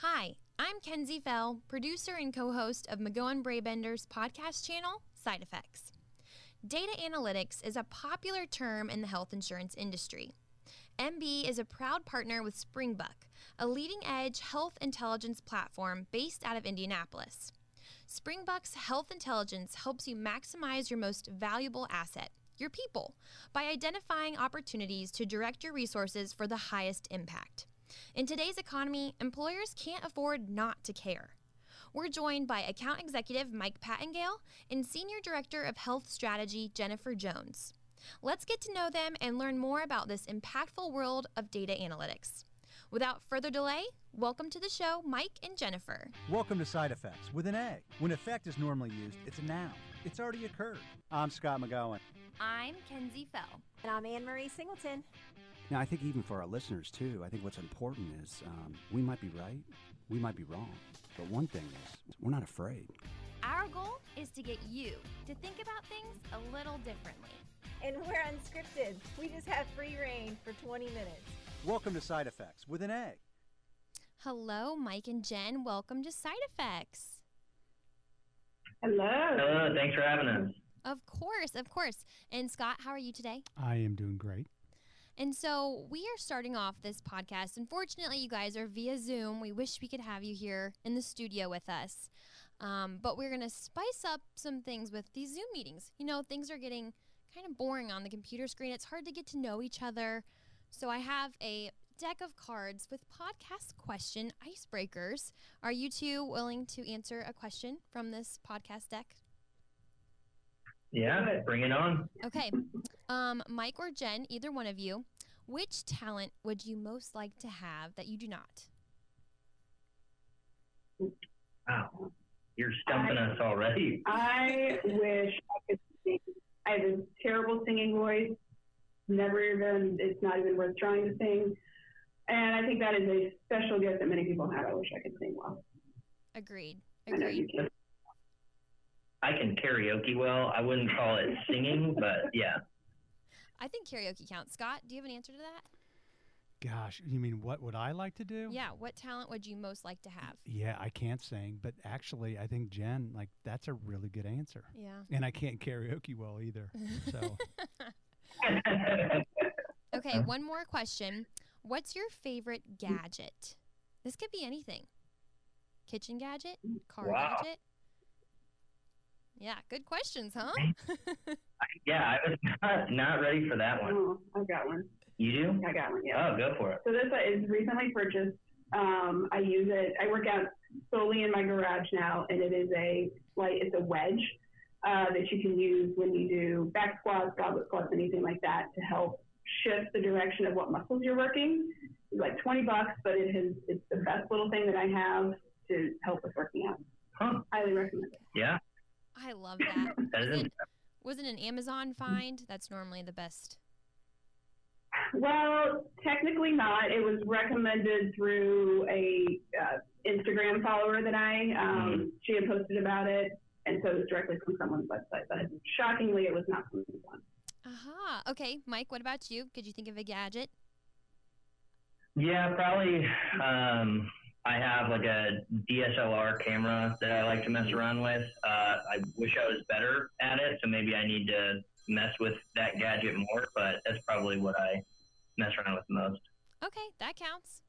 Hi, I'm Kenzie Fell, producer and co host of McGohan Brabender's podcast channel, Side Effects. Data analytics is a popular term in the health insurance industry. MB is a proud partner with Springbuk, a leading edge health intelligence platform based out of Indianapolis. Springbuk's health intelligence helps you maximize your most valuable asset, your people, by identifying opportunities to direct your resources for the highest impact. In today's economy, employers can't afford not to care. We're joined by account executive Mike Pattengale and senior director of health strategy Jennifer Jones. Let's get to know them and learn more about this impactful world of data analytics. Without further delay, welcome to the show, Mike and Jennifer. Welcome to Side Effects with an A. When effect is normally used, it's a noun. It's already occurred. I'm Scott McGohan. I'm Kenzie Fell. And I'm Anne Marie Singleton. Now, I think even for our listeners too, I think what's important is um, we might be right, we might be wrong, but one thing is we're not afraid. Our goal is to get you to think about things a little differently. And we're unscripted. We just have free rein for 20 minutes. Welcome to Side Effects with an A. Hello, Mike and Jen. Welcome to Side Effects. Hello. Hello. Thanks for having us. Of course, of course. And Scott, how are you today? I am doing great. And so we are starting off this podcast. Unfortunately, you guys are via Zoom. We wish we could have you here in the studio with us. Um, but we're going to spice up some things with these Zoom meetings. You know, things are getting kind of boring on the computer screen. It's hard to get to know each other. So I have a deck of cards with podcast question icebreakers. Are you two willing to answer a question from this podcast deck? Yeah, bring it on. Okay. Um, Mike or Jen, either one of you, which talent would you most like to have that you do not? Wow. You're stumping I, us already. I wish I could sing. I have a terrible singing voice. Never even, it's not even worth trying to sing. And I think that is a special gift that many people have. I wish I could sing well. Agreed. Agreed. I can karaoke well. I wouldn't call it singing, but yeah. I think karaoke counts. Scott, do you have an answer to that? Gosh, you mean what would I like to do? Yeah, what talent would you most like to have? Yeah, I can't sing, but actually, I think Jen, like, that's a really good answer. Yeah. And I can't karaoke well either. So. okay, one more question. What's your favorite gadget? This could be anything. Kitchen gadget, car wow. gadget, yeah, good questions, huh? yeah, I was not, not ready for that one. Oh, I've got one. You do? I got one, yeah. Oh, go for it. So this is recently purchased. Um, I use it. I work out solely in my garage now, and it is a like it's a wedge uh, that you can use when you do back squats, goblet squats, anything like that to help shift the direction of what muscles you're working. It's like 20 bucks, but it has it's the best little thing that I have to help with working out. Huh. Highly recommend it. Yeah. I love that. was, it, was it an Amazon find? That's normally the best. Well, technically not. It was recommended through a uh, Instagram follower that I. Um, mm-hmm. She had posted about it, and so it was directly from someone's website. But shockingly, it was not from Amazon. Aha. Okay, Mike. What about you? Could you think of a gadget? Yeah, probably. Um, I have like a DSLR camera that I like to mess around with. Uh, I wish I was better at it, so maybe I need to mess with that gadget more. But that's probably what I mess around with most. Okay, that counts.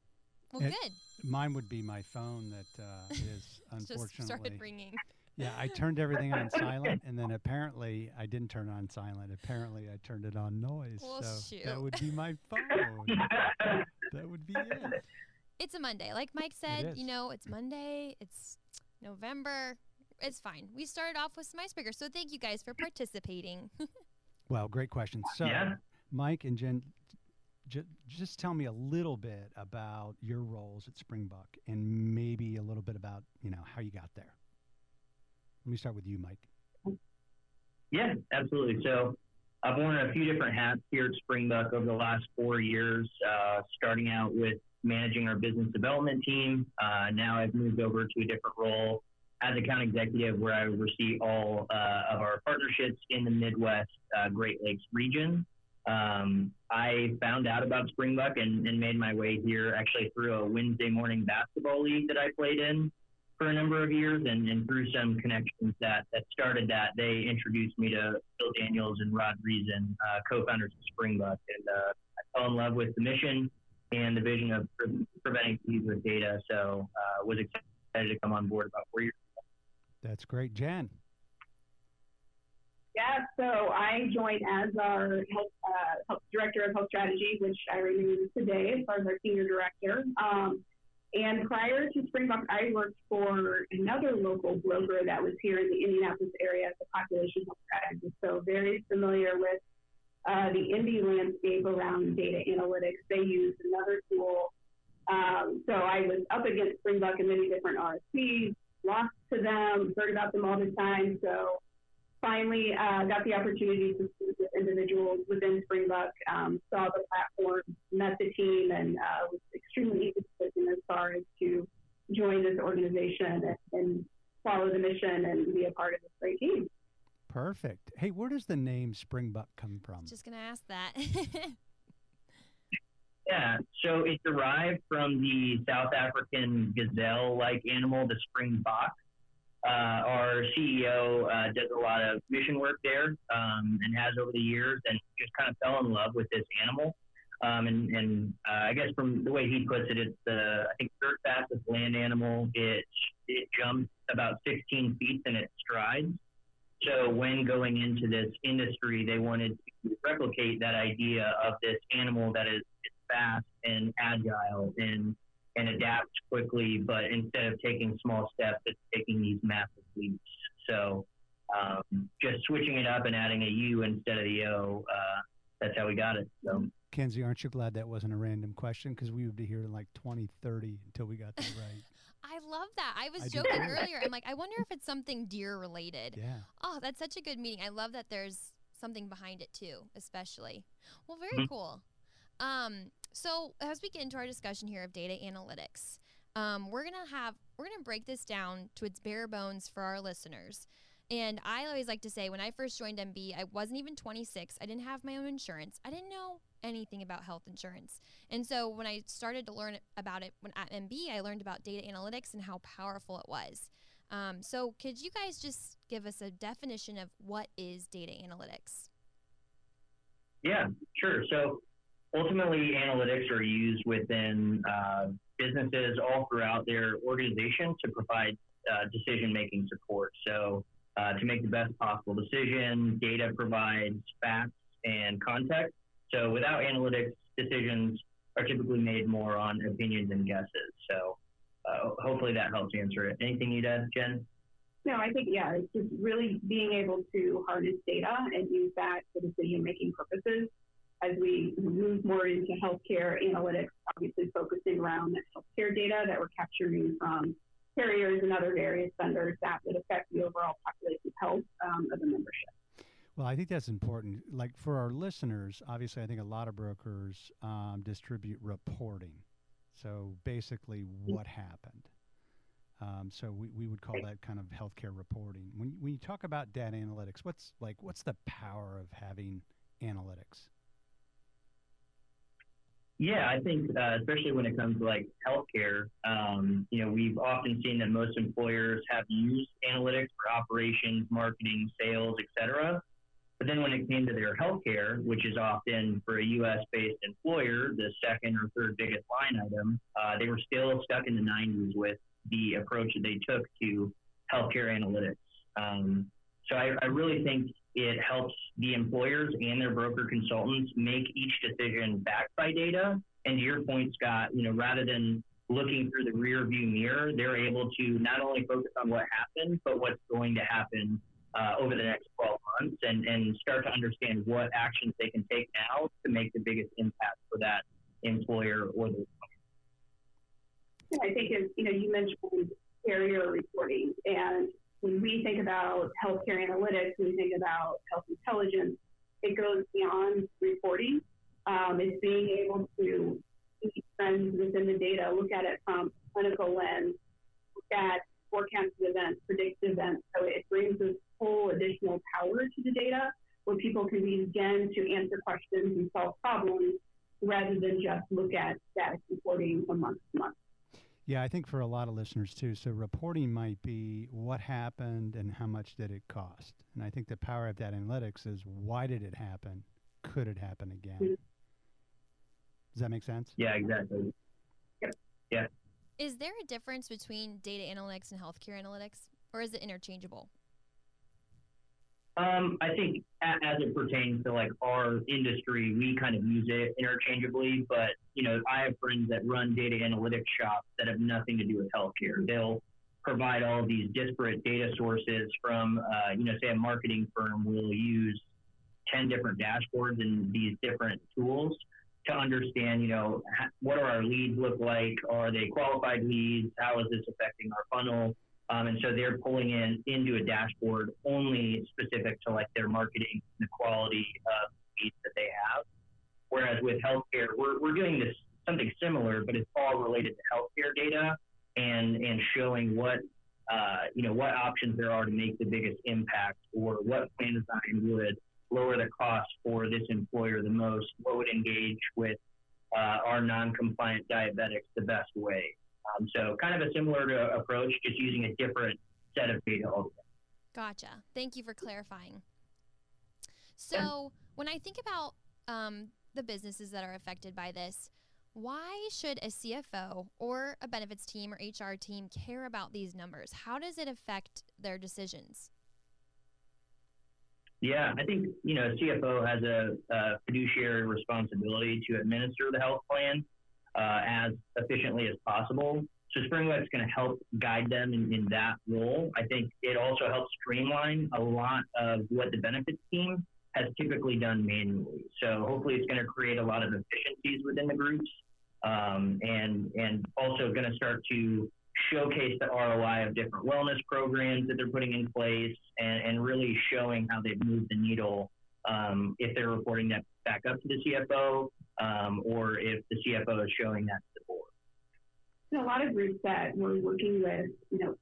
Well, it, good. Mine would be my phone that uh, is unfortunately Just started ringing. Yeah, I turned everything on silent, and then apparently I didn't turn on silent. Apparently, I turned it on noise. Well, so shoot. that would be my phone. that would be it. It's a Monday. Like Mike said, you know, it's Monday. It's November. It's fine. We started off with some icebreakers. So thank you guys for participating. well, great question. So, yeah. Mike and Jen, j- just tell me a little bit about your roles at Springbuk and maybe a little bit about, you know, how you got there. Let me start with you, Mike. Yeah, absolutely. So, I've worn a few different hats here at Springbuk over the last four years, uh, starting out with managing our business development team. Uh, now I've moved over to a different role as account executive where I oversee all uh, of our partnerships in the Midwest uh, Great Lakes region. Um, I found out about Springbuk and, and made my way here actually through a Wednesday morning basketball league that I played in for a number of years, and, and through some connections that, that started that, they introduced me to Bill Daniels and Rod Reason, uh, co-founders of Springbuk, and uh, I fell in love with the mission and the vision of pre- preventing disease with data. So uh, was excited to come on board about four years. ago. That's great, Jen. Yeah, so I joined as our health, uh, health director of health strategy, which I renewed today as far as our senior director. Um, and prior to Springbuk, I worked for another local broker that was here in the Indianapolis area as a population health strategist. So very familiar with uh, the Indy landscape around data analytics. They used another tool. Um, so I was up against Springbuk in many different RFPs, lost to them, heard about them all the time. So finally uh, got the opportunity to speak with individuals within Springbuk, um, saw the platform, met the team, and uh, was extremely as far as to join this organization and, and follow the mission and be a part of this great team. Perfect. Hey, where does the name Springbuk come from? Just gonna ask that. Yeah, so it derived from the South African gazelle-like animal, the springbok. Uh, our CEO uh, does a lot of mission work there um, and has over the years, and just kind of fell in love with this animal. Um, and and uh, I guess from the way he puts it, it's the I think third fastest land animal. It it jumps about 16 feet in its strides. So when going into this industry, they wanted to replicate that idea of this animal that is is fast and agile and and adapts quickly, but instead of taking small steps, it's taking these massive leaps. So um, just switching it up and adding a U instead of the O, uh, that's how we got it. So Kenzie, aren't you glad that wasn't a random question? Because we would be here in like 2030 until we got that right. I love that. I was I joking earlier. I'm like, I wonder if it's something deer related. Yeah. Oh, that's such a good meeting. I love that there's something behind it too, especially. Well, very Mhm. cool. Um, so as we get into our discussion here of data analytics, um, we're gonna have we're gonna break this down to its bare bones for our listeners. And I always like to say, when I first joined MB, I wasn't even 26. I didn't have my own insurance. I didn't know anything about health insurance. And so when I started to learn about it when at MB, I learned about data analytics and how powerful it was. Um, so could you guys just give us a definition of what is data analytics? Yeah, sure. So ultimately, analytics are used within uh, businesses all throughout their organization to provide uh, decision making support. So uh, to make the best possible decision, data provides facts and context. So without analytics, decisions are typically made more on opinions and guesses. So uh, hopefully that helps answer it. Anything you'd add, Jen? No, I think, yeah, it's just really being able to harness data and use that for decision making purposes. As we move more into healthcare analytics, obviously focusing around healthcare data that we're capturing from carriers and other various vendors that would affect the overall population health um, of the membership. Well, I think that's important. Like for our listeners, obviously, I think a lot of brokers um, distribute reporting. So basically, what happened. Um, so we, we would call that kind of healthcare reporting. When when you talk about data analytics, what's like what's the power of having analytics? Yeah, I think uh, especially when it comes to like healthcare, um, you know, we've often seen that most employers have used analytics for operations, marketing, sales, et cetera. But then when it came to their healthcare, which is often for a U.S. based employer, the second or third biggest line item, uh, they were still stuck in the 90s with the approach that they took to healthcare analytics. Um, so I, I really think it helps the employers and their broker consultants make each decision backed by data. And to your point, Scott, you know, rather than looking through the rear view mirror, they're able to not only focus on what happened, but what's going to happen uh, over the next 12 months and, and start to understand what actions they can take now to make the biggest impact for that employer or the And I think, as you know, you mentioned carrier reporting, and when we think about healthcare analytics, we think about health intelligence. It goes beyond reporting. Um, it's being able to see trends within the data, look at it from a clinical lens, look at forecasted events, predicted events. So it brings this whole additional power to the data where people can begin to answer questions and solve problems rather than just look at status reporting from month to month. Yeah, I think for a lot of listeners too. So reporting might be what happened and how much did it cost. And I think the power of data analytics is why did it happen? Could it happen again? Mhm. Does that make sense? Yeah, exactly. Yeah. Is there a difference between data analytics and healthcare analytics, or is it interchangeable? Um, I think as it pertains to like our industry, we kind of use it interchangeably. But you know, I have friends that run data analytics shops that have nothing to do with healthcare. They'll provide all these disparate data sources from, uh, you know, say a marketing firm will use ten different dashboards and these different tools to understand, you know, what do our leads look like? Are they qualified leads? How is this affecting our funnel? Um, and so they're pulling in into a dashboard only specific to like their marketing, and the quality of leads that they have. Whereas with healthcare, we're, we're doing this something similar, but it's all related to healthcare data and and showing what uh, you know what options there are to make the biggest impact, or what plan design would lower the cost for this employer the most, what would engage with uh, our non-compliant diabetics the best way. Um, so kind of a similar to approach, just using a different set of data altogether. Gotcha. Thank you for clarifying. So, when I think about um, the businesses that are affected by this, why should a CFO or a benefits team or HR team care about these numbers? How does it affect their decisions? Yeah, I think you know CFO has a, a fiduciary responsibility to administer the health plan uh, as efficiently as possible. So Springbuk's going to help guide them in, in that role. I think it also helps streamline a lot of what the benefits team has typically done manually. So hopefully it's going to create a lot of efficiencies within the groups um, and and also going to start to showcase the ROI of different wellness programs that they're putting in place and, and really showing how they've moved the needle um, if they're reporting that back up to the CFO um, or if the CFO is showing that to the board. Know, a lot of groups that we're working with, you know,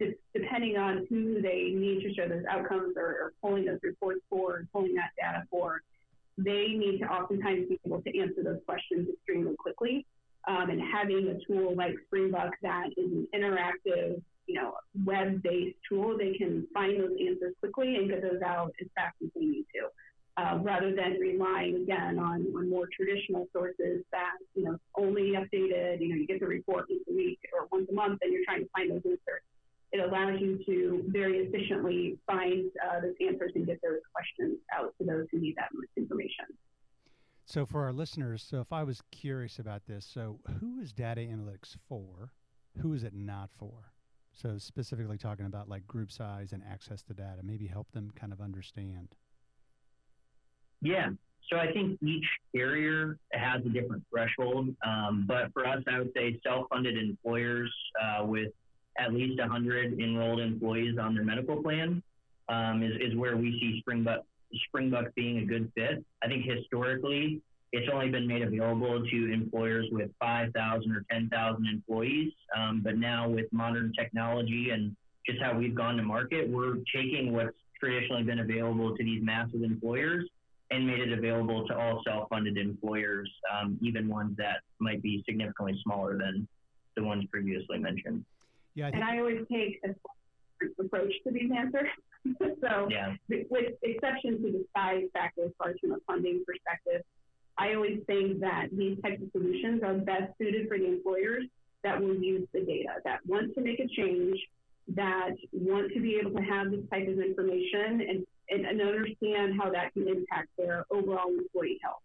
de- depending on who they need to show those outcomes or, or pulling those reports for, pulling that data for, they need to oftentimes be able to answer those questions extremely quickly. Um, and having a tool like Springbuk that is an interactive, you know, web-based tool, they can find those answers quickly and get those out as fast as they need to. Uh, rather than relying again on, on more traditional sources that you know only updated. You know, you get the report once a week or once a month, and you're trying to find those answers. It allows you to very efficiently find uh, those answers and get those questions out to those who need that most information. So for our listeners, so if I was curious about this, so who is data analytics for? Who is it not for? So specifically talking about like group size and access to data, maybe help them kind of understand. Yeah. So I think each carrier has a different threshold. Um, but for us, I would say self-funded employers uh, with at least 100 enrolled employees on their medical plan um, is, is where we see Springbuk, Springbuk being a good fit. I think historically, it's only been made available to employers with 5,000 or 10,000 employees. Um, but now with modern technology and just how we've gone to market, we're taking what's traditionally been available to these massive employers and made it available to all self-funded employers, um, even ones that might be significantly smaller than the ones previously mentioned. Yeah, I And I always take a approach to these answers. so Yeah. with exception to the size factor as far as from a funding perspective, I always think that these types of solutions are best suited for the employers that will use the data, that want to make a change, that want to be able to have this type of information and, and, and understand how that can impact their overall employee health.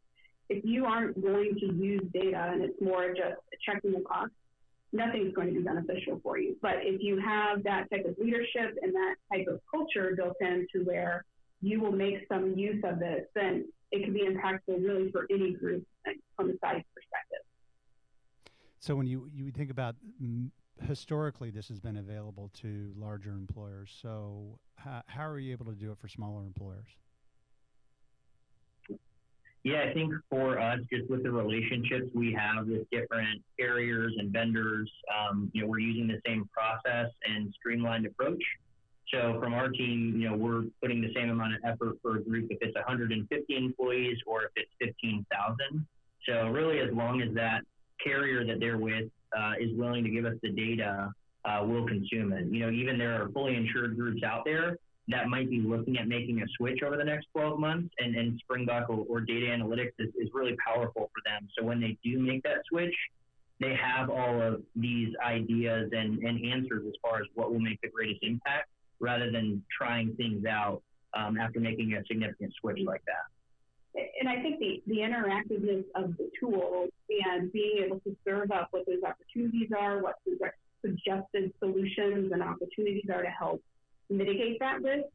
If you aren't going to use data and it's more just checking the box, nothing's going to be beneficial for you. But if you have that type of leadership and that type of culture built in to where you will make some use of this, then it can be impactful really for any group from a size perspective. so when you, you think about historically, this has been available to larger employers. So how, how are you able to do it for smaller employers? Yeah, I think for us, just with the relationships we have with different carriers and vendors, um, you know, we're using the same process and streamlined approach. So from our team, you know, we're putting the same amount of effort for a group if it's 150 employees or if it's 15,000. So really, as long as that carrier that they're with uh, is willing to give us the data, uh, we'll consume it. You know, even there are fully insured groups out there that might be looking at making a switch over the next 12 months, and, and Springbuk or, or data analytics is, is really powerful for them. So when they do make that switch, they have all of these ideas and, and answers as far as what will make the greatest impact rather than trying things out um, after making a significant switch like that. And I think the, the interactiveness of the tools and being able to serve up what those opportunities are, what suggested solutions and opportunities are to help mitigate that risk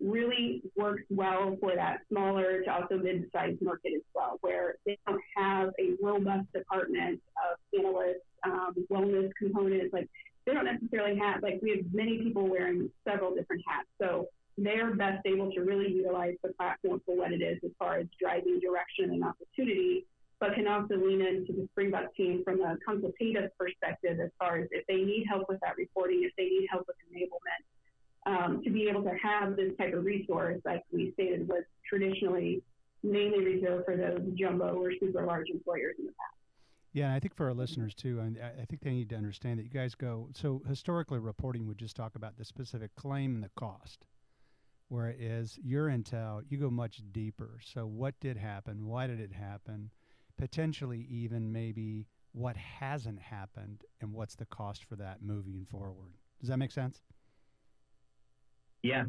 really works well for that smaller to also mid-sized market as well, where they don't have a robust department of analysts, um, wellness components. Like they don't necessarily have like we have many people wearing several different hats, so they're best able to really utilize the platform for what it is as far as driving direction and opportunity, but can also lean into the Springbuk team from a consultative perspective as far as if they need help with that reporting, if they need help with enablement um, to be able to have this type of resource, like we stated, was traditionally mainly reserved for those jumbo or super large employers in the past. Yeah, and I think for our listeners too, and I think they need to understand that you guys go. So historically, reporting would just talk about the specific claim and the cost, whereas your intel, you go much deeper. So what did happen? Why did it happen? Potentially, even maybe what hasn't happened, and what's the cost for that moving forward. Does that make sense? Yeah.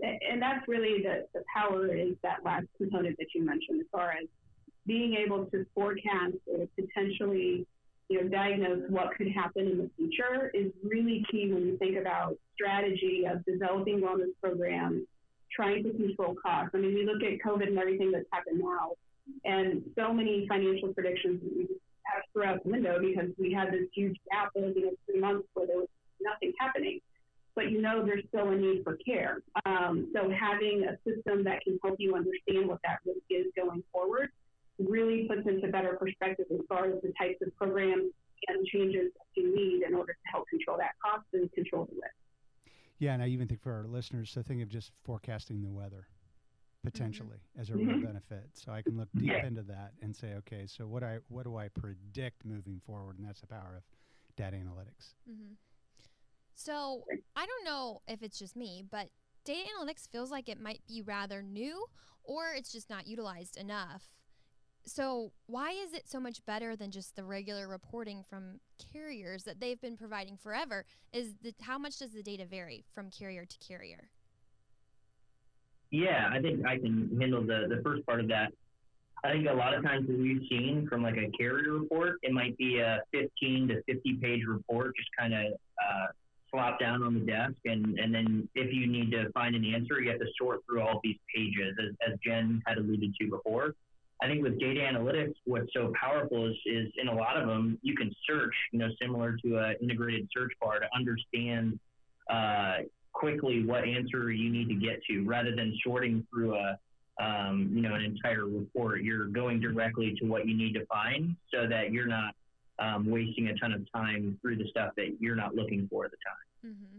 And that's really the, the power is that last component that you mentioned as far as being able to forecast or potentially you know, diagnose what could happen in the future is really key when you think about strategy of developing wellness programs, trying to control costs. I mean, we look at COVID and everything that's happened now, and so many financial predictions that we have throughout the window because we had this huge gap of you know three months where there was nothing happening but you know there's still a need for care. Um, so having a system that can help you understand what that risk is going forward really puts into better perspective as far as the types of programs and changes that you need in order to help control that cost and control the risk. Yeah, and I even think for our listeners, so think of just forecasting the weather potentially mm-hmm. as a real mm-hmm. benefit. So I can look deep yeah. into that and say, okay, so what I what do I predict moving forward, and that's the power of data analytics. Mm-hmm. So I don't know if it's just me, but data analytics feels like it might be rather new or it's just not utilized enough. So, why is it so much better than just the regular reporting from carriers that they've been providing forever? Is the, how much does the data vary from carrier to carrier? Yeah, I think I can handle the, the first part of that. I think a lot of times we've seen from like a carrier report, it might be a 15 to 50 page report, just kind of uh, flop down on the desk, and, and then if you need to find an answer, you have to sort through all these pages, as, as Jen had alluded to before. I think with data analytics, what's so powerful is, is in a lot of them, you can search, you know, similar to an integrated search bar to understand uh, quickly what answer you need to get to, rather than sorting through a, um, you know, an entire report. You're going directly to what you need to find, so that you're not um, wasting a ton of time through the stuff that you're not looking for at the time. Mm-hmm.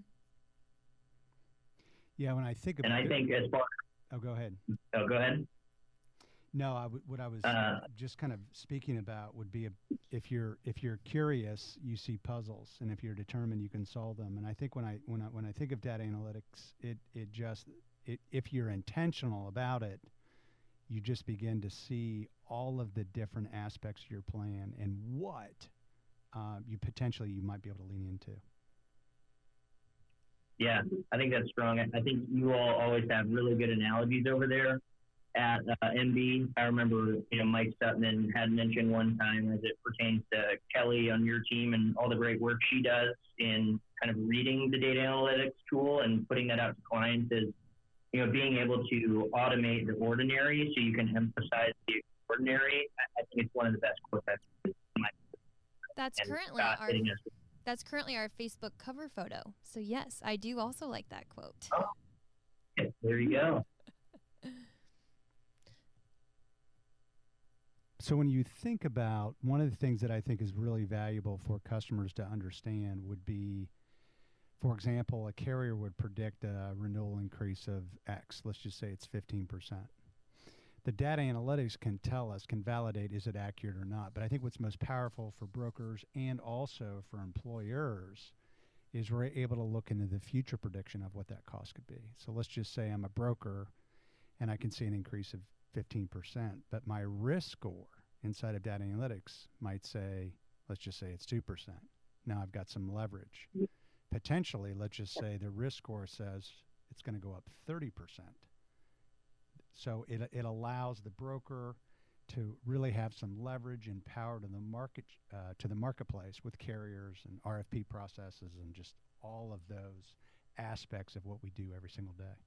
Yeah, when I think about and I think as far oh, go ahead. Oh, go ahead. No, I w- what I was uh, just kind of speaking about would be a, if you're if you're curious, you see puzzles, and if you're determined, you can solve them. And I think when I when I when I think of data analytics, it it just it, if you're intentional about it, you just begin to see all of the different aspects of your plan and what uh, you potentially you might be able to lean into. Yeah, I think that's strong. I think you all always have really good analogies over there at uh, MB. I remember, you know, Mike Sutton had mentioned one time as it pertains to Kelly on your team and all the great work she does in kind of reading the data analytics tool and putting that out to clients is, you know, being able to automate the ordinary so you can emphasize the ordinary. I, think it's one of the best quotes I've That's and currently our that's currently our Facebook cover photo. So yes, I do also like that quote. Oh, okay, there you go. So when you think about one of the things that I think is really valuable for customers to understand would be for example, a carrier would predict a renewal increase of X. Let's just say it's 15%. The data analytics can tell us, can validate is it accurate or not. But I think what's most powerful for brokers and also for employers is we're able to look into the future prediction of what that cost could be. So let's just say I'm a broker and I can see an increase of 15%, but my risk score inside of data analytics might say, let's just say it's 2%. Now I've got some leverage. Potentially, let's just say the risk score says it's going to go up 30%. So it, it allows the broker to really have some leverage and power to the market uh, to the marketplace with carriers and RFP processes and just all of those aspects of what we do every single day.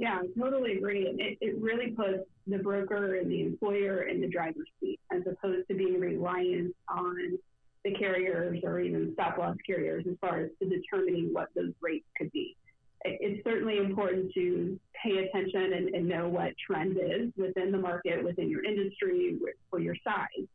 Yeah, I totally agree. It, it really puts the broker and the employer in the driver's seat as opposed to being reliant on the carriers or even stop loss carriers as far as to determining what those rates could be. It, it's certainly important to pay attention and, and, know what trend is within the market, within your industry, for your size.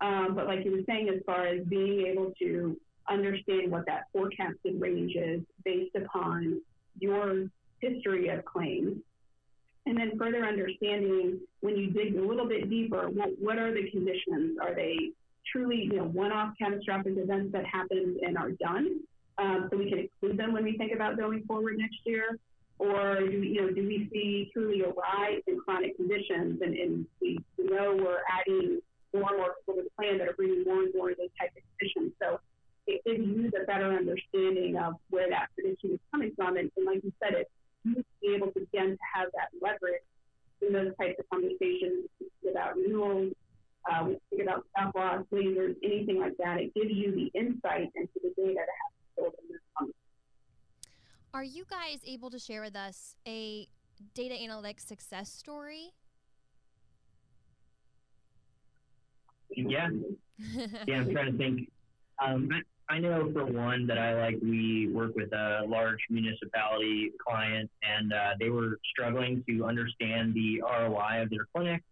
Um, but like you were saying, as far as being able to understand what that forecasted range is based upon your history of claims. And then further understanding when you dig a little bit deeper, what, what are the conditions? Are they truly, you know, one-off catastrophic events that happened and are done? Um, so we can exclude them when we think about going forward next year, or do we, you know, do we see truly a rise in chronic conditions, and, and we know we're adding more and more people to the plan that are bringing more and more of those types of conditions. So it gives you a better understanding of where that prediction is coming from, and, and like you said, it to be able to begin to have that leverage in those types of conversations about renewals, uh, we think about stop loss, lasers, anything like that. It gives you the insight into the data to have to build in this conversation. Are you guys able to share with us a data analytics success story? Yeah. yeah, I'm trying to think. Um, I know for one that I like we work with a large municipality client and uh, they were struggling to understand the ROI of their clinic.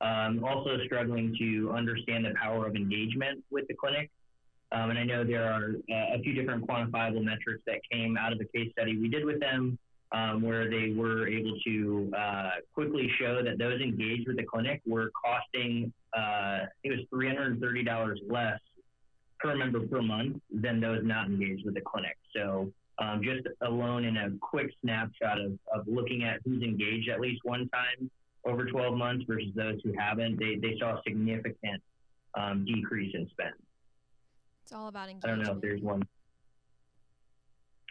Um, also struggling to understand the power of engagement with the clinic. Um, and I know there are uh, a few different quantifiable metrics that came out of the case study we did with them, um, where they were able to uh, quickly show that those engaged with the clinic were costing, uh, it was $330 less per member per month than those not engaged with the clinic. So um, just alone in a quick snapshot of, of looking at who's engaged at least one time over 12 months versus those who haven't, they, they saw a significant um, decrease in spend. It's all about engagement. I don't know if there's one.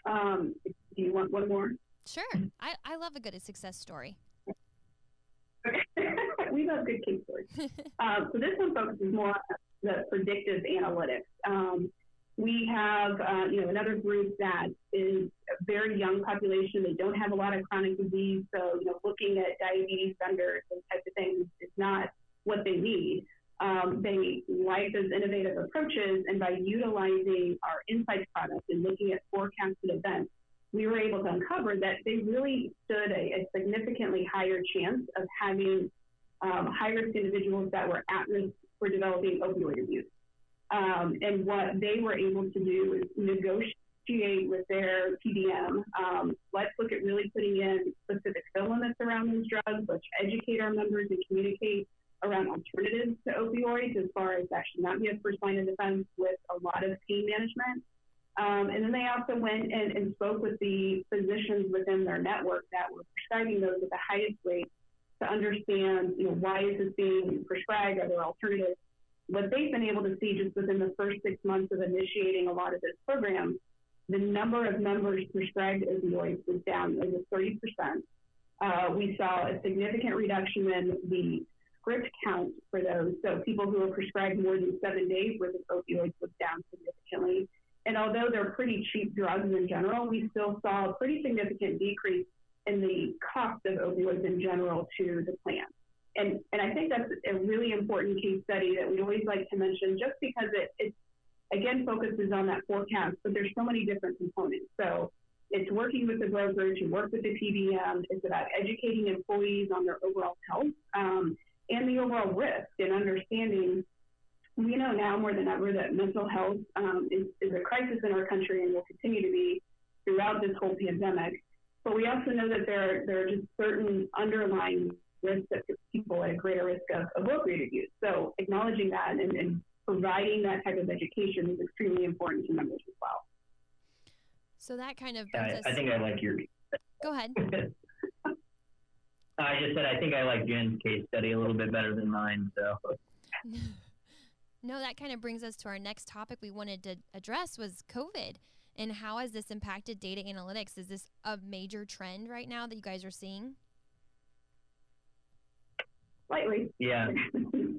Um, do you want one more? Sure. I, I love a good success story. Okay. we love good case stories. um, so this one focuses more the predictive analytics. Um, we have, uh, you know, another group that is a very young population. They don't have a lot of chronic disease, so you know, looking at diabetes vendors and types of things is not what they need. Um, they like those innovative approaches, and by utilizing our insights product and looking at forecasted events, we were able to uncover that they really stood a, a significantly higher chance of having um, high risk individuals that were at risk for developing opioid abuse. Um, and what they were able to do is negotiate with their PBM. Um, let's look at really putting in specific limits around these drugs. Let's educate our members and communicate around alternatives to opioids as far as that should not be a first line of defense with a lot of pain management. Um, and then they also went and, and, spoke with the physicians within their network that were prescribing those at the highest rate to understand, you know, why is this being prescribed? Are there alternatives? What they've been able to see just within the first six months of initiating a lot of this program, the number of members prescribed opioids was down over 30%. Uh, we saw a significant reduction in the script count for those. So people who were prescribed more than seven days worth of opioids was down significantly. And although they're pretty cheap drugs in general, we still saw a pretty significant decrease in the cost of opioids in general to the plan. And, and I think that's a really important case study that we always like to mention just because it, it again focuses on that forecast, but there's so many different components. So it's working with the broker to work with the PBM. It's about educating employees on their overall health um, and the overall risk and understanding we know now more than ever that mental health um, is, is a crisis in our country and will continue to be throughout this whole pandemic. But we also know that there, there are just certain underlying risks that put people at a greater risk of, of opioid use. So acknowledging that and, and providing that type of education is extremely important to members as well. So that kind of Yeah, brings I, us. I think I like your. Go ahead. I just said I think I like Jen's case study a little bit better than mine. So no, that kind of brings us to our next topic we wanted to address was COVID and how has this impacted data analytics? Is this a major trend right now that you guys are seeing? Slightly. yeah,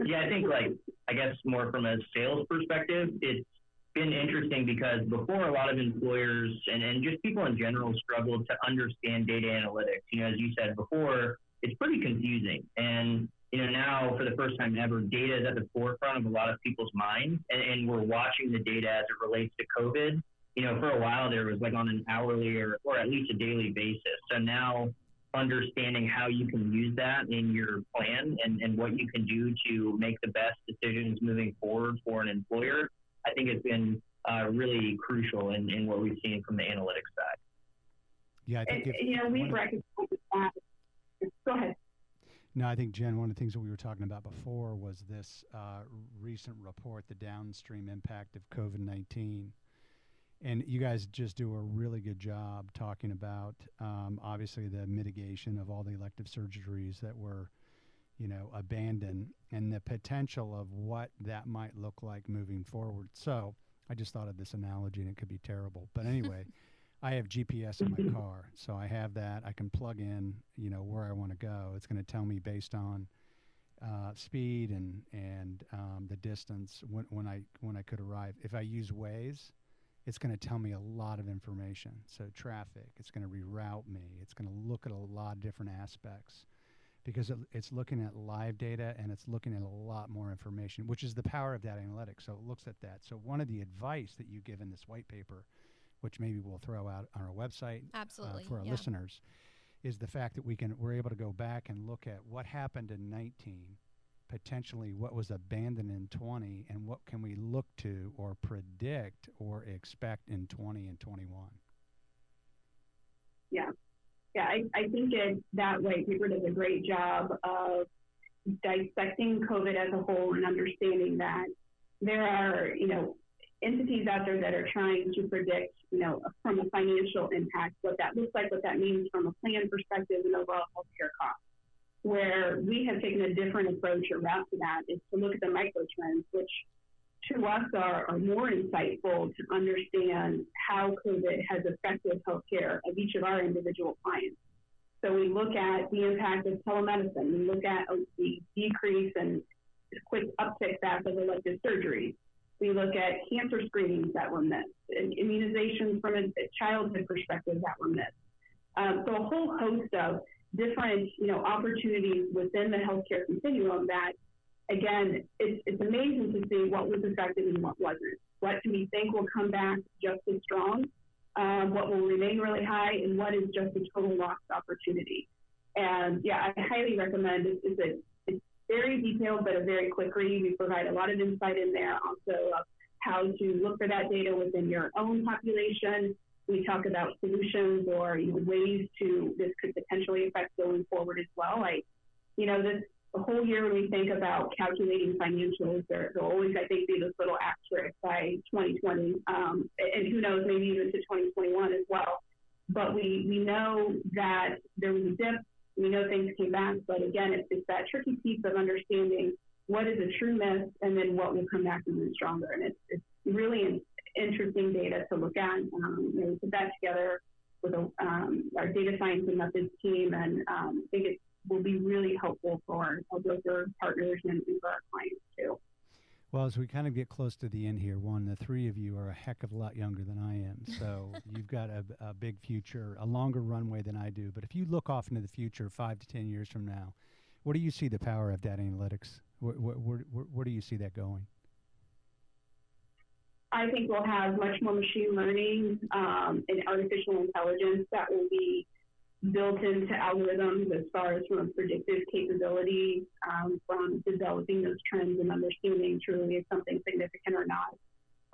yeah, I think like I guess more from a sales perspective, it's been interesting because before a lot of employers and, and just people in general struggled to understand data analytics. You know, as you said before, it's pretty confusing. And you know, now for the first time ever, data is at the forefront of a lot of people's minds, and, and we're watching the data as it relates to COVID. You know, for a while there was like on an hourly or, or at least a daily basis. So now understanding how you can use that in your plan and, and what you can do to make the best decisions moving forward for an employer, I think has been uh, really crucial in, in what we've seen from the analytics side. Yeah, I And, think if you know, we've recognized that. Go ahead. No, I think Jen, one of the things that we were talking about before was this uh, recent report, the downstream impact of COVID nineteen, and you guys just do a really good job talking about um, obviously the mitigation of all the elective surgeries that were, you know, abandoned, and the potential of what that might look like moving forward. So I just thought of this analogy, and it could be terrible, but anyway. I have GPS in my car, so I have that. I can plug in, you know, where I want to go. It's going to tell me based on uh, speed and and um, the distance when, when I when I could arrive. If I use Waze, it's going to tell me a lot of information. So traffic, it's going to reroute me. It's going to look at a lot of different aspects because it, it's looking at live data and it's looking at a lot more information, which is the power of data analytics. So it looks at that. So one of the advice that you give in this white paper which maybe we'll throw out on our website Absolutely. uh, for our yeah. listeners, is the fact that we can we're able to go back and look at what happened in 19, potentially what was abandoned in 20, and what can we look to or predict or expect in 20 and 21. Yeah, yeah. I, I think it, that white paper does a great job of dissecting COVID as a whole and understanding that there are, you know, entities out there that are trying to predict, you know, from a financial impact, what that looks like, what that means from a plan perspective and overall healthcare costs. Where we have taken a different approach route to that is to look at the micro trends, which to us are, are more insightful to understand how COVID has affected healthcare of each of our individual clients. So we look at the impact of telemedicine. We look at the decrease and quick uptick back of elective surgeries. We look at cancer screenings that were missed, and immunizations from a a childhood perspective that were missed. Um, so a whole host of different, you know, opportunities within the healthcare continuum that, again, it's, it's amazing to see what was affected and what wasn't. What do we think will come back just as strong? Um, what will remain really high, and what is just a total lost opportunity? And yeah, I highly recommend it. It's a it's very detailed, but a very quick read. We provide a lot of insight in there, also of how to look for that data within your own population. We talk about solutions or you know, ways to this could potentially affect going forward as well. Like, you know, this the whole year when we think about calculating financials, there will always, I think, be this little asterisk by 2020, um, and who knows, maybe even to 2021 as well. But we, we know that there was a dip. We know things came back, but again, it's, it's that tricky piece of understanding what is a true miss and then what will come back even stronger. And it's, it's really interesting data to look at. Um, you know, we put that together with a, um, our data science and methods team, and um, I think it will be really helpful for our broker partners and, and for our clients too. Well, as we kind of get close to the end here, one, the three of you are a heck of a lot younger than I am. So you've got a, a big future, a longer runway than I do. But if you look off into the future, five to 10 years from now, where do you see the power of data analytics? Where, where, where, where do you see that going? I think we'll have much more machine learning um, and artificial intelligence that will be built into algorithms as far as from predictive capability, um, from developing those trends and understanding truly if something significant or not.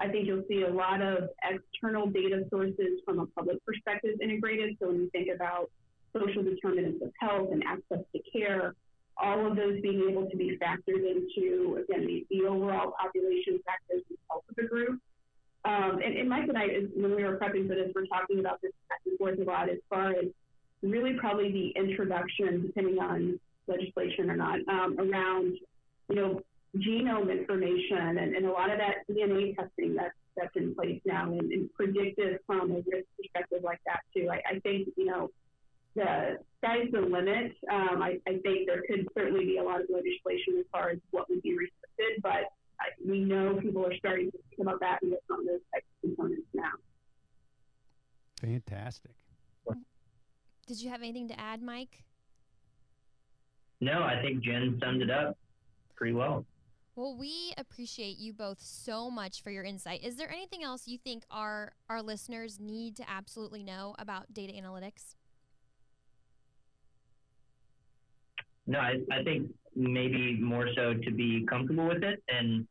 I think you'll see a lot of external data sources from a public perspective integrated. So when you think about social determinants of health and access to care, all of those being able to be factored into, again, the, the overall population factors and health of the group. Um, and, and, Mike and I, when we were prepping for this, we're talking about this back and forth a lot as far as really probably the introduction, depending on legislation or not, um, around, you know, genome information and, and, a lot of that DNA testing that's, that's in place now and, and predictive from a risk perspective like that too. I, I think, you know, the sky's the limit. Um, I, I, think there could certainly be a lot of legislation as far as what would be restricted, but I, we know people are starting to think about that and get on those types of components now. Fantastic. Did you have anything to add, Mike? No, I think Jen summed it up pretty well. Well, we appreciate you both so much for your insight. Is there anything else you think our our listeners need to absolutely know about data analytics? No, I, I think maybe more so to be comfortable with it. And,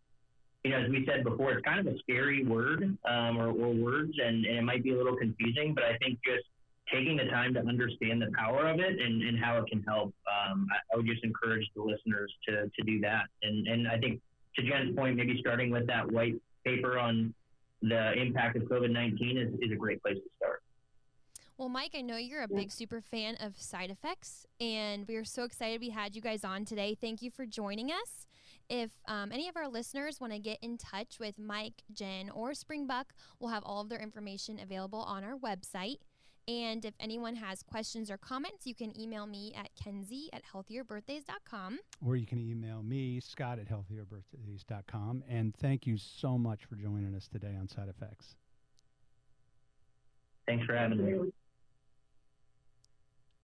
you know, as we said before, it's kind of a scary word um, or, or words, and, and it might be a little confusing, but I think just taking the time to understand the power of it and, and how it can help, um, I, I, would just encourage the listeners to, to do that. And, and I think to Jen's point, maybe starting with that white paper on the impact of COVID 19 is, is a great place to. Well, Mike, I know you're a big super fan of side effects, and we are so excited we had you guys on today. Thank you for joining us. If um, any of our listeners want to get in touch with Mike, Jen, or Springbuk, we'll have all of their information available on our website. And if anyone has questions or comments, you can email me at kenzie at healthierbirthdays.com. Or you can email me, scott at healthierbirthdays.com. And thank you so much for joining us today on Side Effects. Thanks for having me.